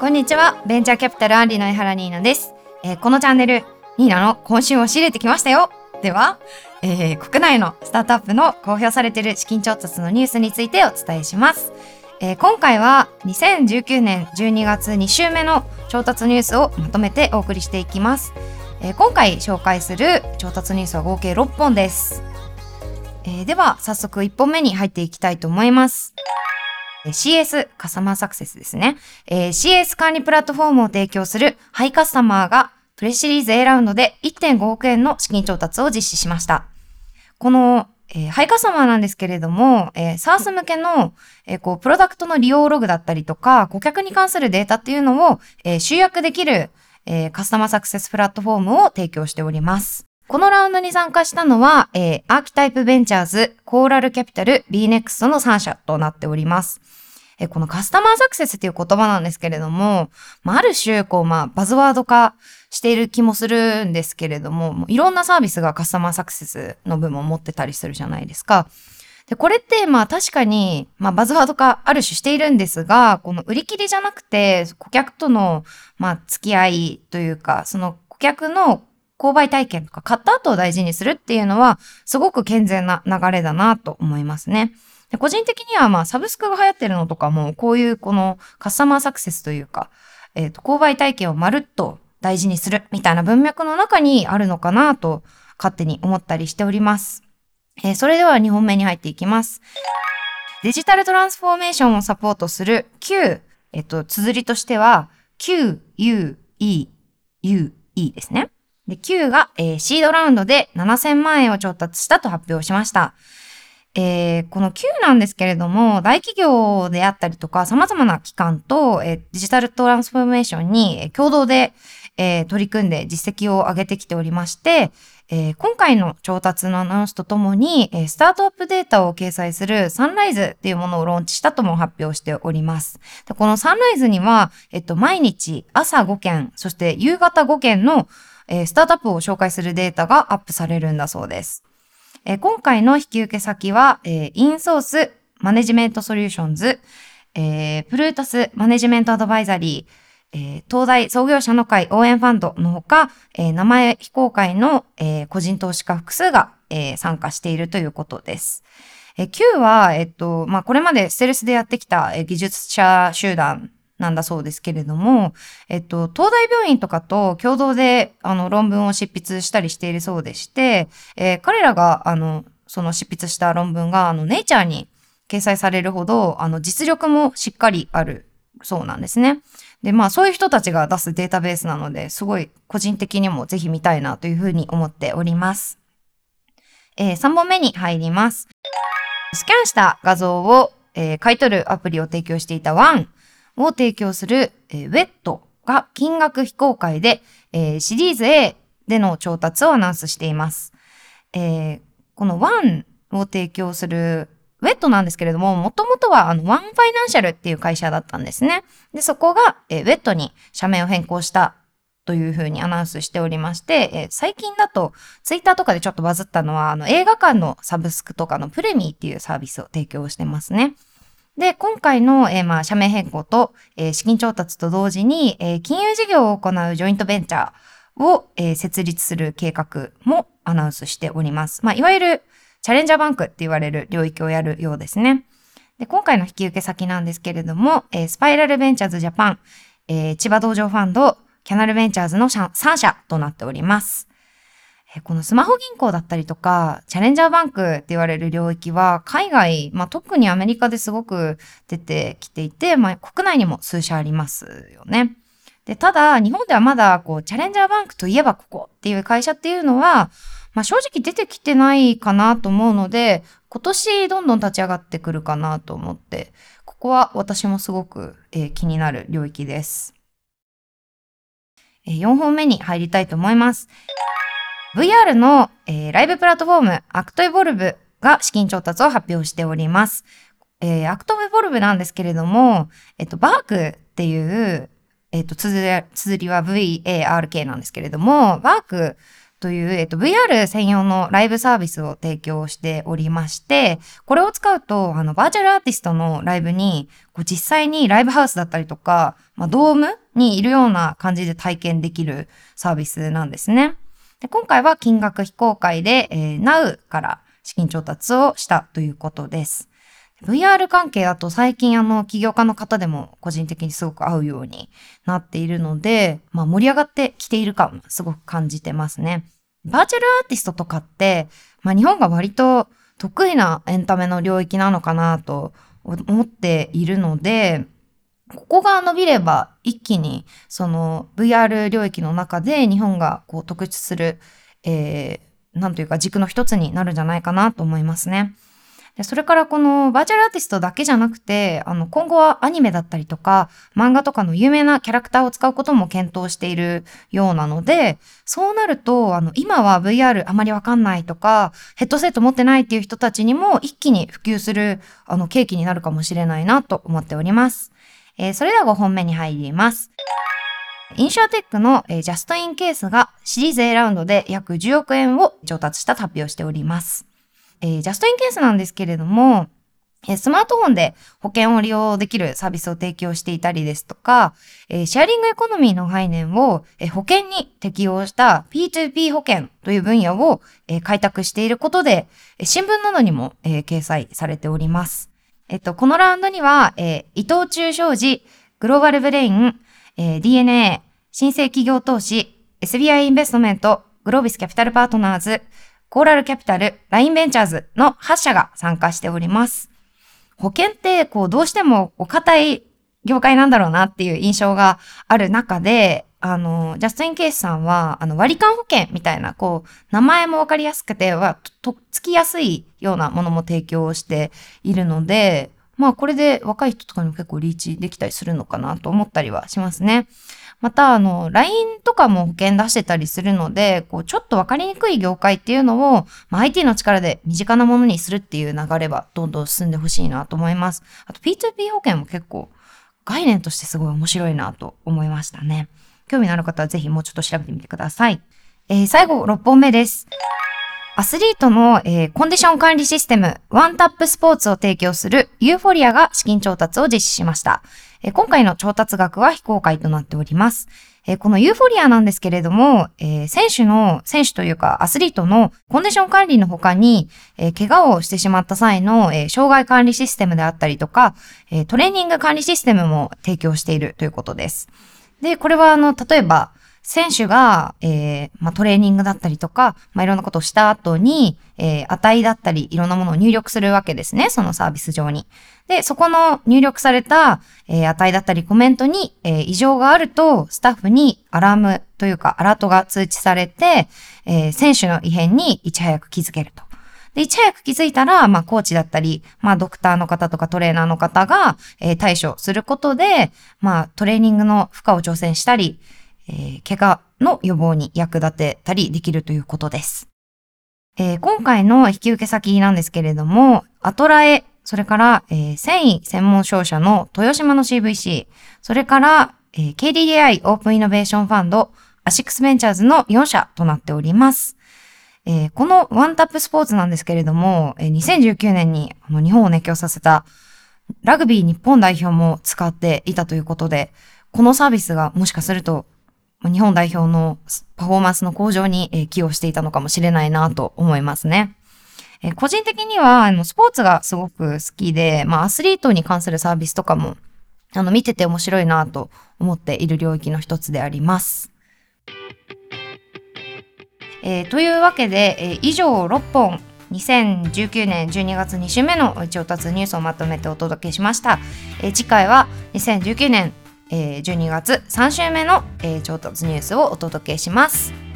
こんにちは。ベンチャーキャピタルアンリの江原ニーナです。えーこのチャンネル、ニーナの今週を仕入れてきましたよ。では、えー国内のスタートアップの公表されている資金調達のニュースについてお伝えします。えー今回は2019年12月2週目の調達ニュースをまとめてお送りしていきます。えー今回紹介する調達ニュースは合計6本です。えーでは、早速1本目に入っていきたいと思います。CS カスタマーサクセスですね。えー CS 管理プラットフォームを提供するハイカスタマーがプレシリーズ A ラウンドで1.5億円の資金調達を実施しました。この、えーハイカスタマーなんですけれども、えー SARS 向けの、えーこう、プロダクトの利用ログだったりとか、顧客に関するデータっていうのを、えー集約できる、えーカスタマーサクセスプラットフォームを提供しております。このラウンドに参加したのは、えーアーキタイプベンチャーズ、コーラルキャピタル、BNEXT の3社となっております。えーこのカスタマーサクセスっていう言葉なんですけれども、まあ、ある種、こう、まあ、バズワード化している気もするんですけれども、もいろんなサービスがカスタマーサクセスの部分を持ってたりするじゃないですか。で、これって、まあ確かに、まあバズワード化ある種しているんですが、この売り切りじゃなくて、顧客との、まあ付き合いというか、その顧客の購買体験とか買った後を大事にするっていうのは、すごく健全な流れだなと思いますね。で個人的には、まあサブスクが流行ってるのとかも、こういうこのカスタマーサクセスというか、えっ、と、購買体験をまるっと大事にするみたいな文脈の中にあるのかなと勝手に思ったりしております。えーそれでは2本目に入っていきます。デジタルトランスフォーメーションをサポートする Q、えっと、綴りとしては Q, U, E, U, E ですね。で、Q が、えーシードラウンドで7000万円を調達したと発表しました。えーこの Q なんですけれども、大企業であったりとか、様々な機関と、えーデジタルトランスフォーメーションに共同で、えー取り組んで実績を上げてきておりまして、えー今回の調達のアナウンスとともに、えースタートアップデータを掲載するサンライズっていうものをローンチしたとも発表しております。でこのサンライズには、えっと、毎日朝5件、そして夕方5件の、えースタートアップを紹介するデータがアップされるんだそうです。えー今回の引き受け先は、えーインソースマネジメントソリューションズ、えープルータスマネジメントアドバイザリー、えー東大創業者の会応援ファンドのほか、えー名前非公開の、えー個人投資家複数が、えー参加しているということです。えー Q は、えっと、まあ、これまでステルスでやってきた、えー技術者集団なんだそうですけれども、えっと、東大病院とかと共同で、あの、論文を執筆したりしているそうでして、えー彼らが、あの、その執筆した論文が、あの、ネイチャーに掲載されるほど、あの、実力もしっかりあるそうなんですね。で、まあ、そういう人たちが出すデータベースなので、すごい個人的にもぜひ見たいなというふうに思っております。え3本目に入ります。スキャンした画像を、えー買い取るアプリを提供していたワンを提供する、えー、ウェットが金額非公開で、えーシリーズ A での調達をアナウンスしています。えーこの ONE を提供する WED なんですけれども、もともとはあのワンファイナンシャルっていう会社だったんですね。で、そこが、えー WED に社名を変更したというふうにアナウンスしておりまして、えー最近だとツイッターとかでちょっとバズったのは、あの映画館のサブスクとかのプレミーっていうサービスを提供してますね。で、今回の、えーまあ、社名変更と、えー資金調達と同時に、えー金融事業を行うジョイントベンチャーを、えー設立する計画もアナウンスしております。まあ、いわゆるチャレンジャーバンクって言われる領域をやるようですね。で、今回の引き受け先なんですけれども、えースパイラルベンチャーズジャパン、えー千葉道場ファンド、キャナルベンチャーズの3社となっております。このスマホ銀行だったりとか、チャレンジャーバンクって言われる領域は、海外、まあ、特にアメリカですごく出てきていて、まあ、国内にも数社ありますよね。で、ただ、日本ではまだ、こう、チャレンジャーバンクといえばここっていう会社っていうのは、まあ、正直出てきてないかなと思うので、今年どんどん立ち上がってくるかなと思って、ここは私もすごく、えー気になる領域です。え4本目に入りたいと思います。VR の、えーライブプラットフォーム、アクトエボルブが資金調達を発表しております。えーアクトエボルブなんですけれども、えっと、バークっていう、えっと、綴りは VARK なんですけれども、バークという、えっと、VR 専用のライブサービスを提供しておりまして、これを使うと、あの、バーチャルアーティストのライブに、こう実際にライブハウスだったりとか、まあ、ドームにいるような感じで体験できるサービスなんですね。で今回は金額非公開で、えー、Now から資金調達をしたということです。VR 関係だと最近あの起業家の方でも個人的にすごく合うようになっているので、まあ盛り上がってきている感すごく感じてますね。バーチャルアーティストとかって、まあ日本が割と得意なエンタメの領域なのかなと思っているので、ここが伸びれば一気にその VR 領域の中で日本がこう特筆する、えー、なんというか軸の一つになるんじゃないかなと思いますね。でそれからこのバーチャルアーティストだけじゃなくて、あの今後はアニメだったりとか漫画とかの有名なキャラクターを使うことも検討しているようなので、そうなると、あの今は VR あまりわかんないとか、ヘッドセット持ってないっていう人たちにも一気に普及するあの契機になるかもしれないなと思っております。えー、それでは5本目に入ります。インシュアテックの、えー、ジャストインケースがシリーズ A ラウンドで約10億円を調達した発表しております。えー、ジャストインケースなんですけれども、えー、スマートフォンで保険を利用できるサービスを提供していたりですとか、えー、シェアリングエコノミーの概念を、えー、保険に適用した P2P 保険という分野を、えー、開拓していることで、新聞などにも、えー、掲載されております。えっと、このラウンドには、えー、伊藤忠商事、グローバルブレイン、えー、DNA、新生企業投資、SBI インベストメント、グロービスキャピタルパートナーズ、コーラルキャピタル、ラインベンチャーズの8社が参加しております。保険って、こう、どうしても、お堅い業界なんだろうなっていう印象がある中で、あの、ジャストインケースさんは、あの、割り勘保険みたいな、こう、名前もわかりやすくて、は、と、とつきやすいようなものも提供しているので、まあ、これで若い人とかにも結構リーチできたりするのかなと思ったりはしますね。また、あの、LINE とかも保険出してたりするので、こう、ちょっとわかりにくい業界っていうのを、まあ、IT の力で身近なものにするっていう流れはどんどん進んでほしいなと思います。あと、P2P 保険も結構、概念としてすごい面白いなと思いましたね。興味のある方はぜひもうちょっと調べてみてください。えー、最後、6本目です。アスリートの、えー、コンディション管理システム、ワンタップスポーツを提供するユーフォリアが資金調達を実施しました。えー、今回の調達額は非公開となっております。え、このユーフォリアなんですけれども、え、選手の、選手というかアスリートのコンディション管理の他に、え、怪我をしてしまった際の、え、障害管理システムであったりとか、え、トレーニング管理システムも提供しているということです。で、これはあの、例えば、選手が、えー、まあ、トレーニングだったりとか、まあ、いろんなことをした後に、えー、値だったり、いろんなものを入力するわけですね。そのサービス上に。で、そこの入力された、えー、値だったりコメントに、えー、異常があると、スタッフにアラームというか、アラートが通知されて、えー、選手の異変にいち早く気づけると。で、いち早く気づいたら、まあ、コーチだったり、まあ、ドクターの方とかトレーナーの方が、えー、対処することで、まあ、トレーニングの負荷を調整したり、えー、怪我の予防に役立てたりできるということです。えー、今回の引き受け先なんですけれども、アトラエ、それから、えー、繊維専門商社の豊島の CVC、それから、えー、KDDI オープンイノベーションファンド、アシックスベンチャーズの4社となっております。えー、この ONE TAP SPORTS なんですけれども、えー、2019年にあの日本を熱狂させたラグビー日本代表も使っていたということで、このサービスがもしかすると日本代表のパフォーマンスの向上に寄与していたのかもしれないなと思いますね。個人的には、あの、スポーツがすごく好きで、まあ、アスリートに関するサービスとかも、あの、見てて面白いなと思っている領域の一つであります。えー、というわけで、えー、以上6本、2019年12月2週目の調達ニュースをまとめてお届けしました。えー、次回は2019年えー、12月3週目の、えー、調達ニュースをお届けします。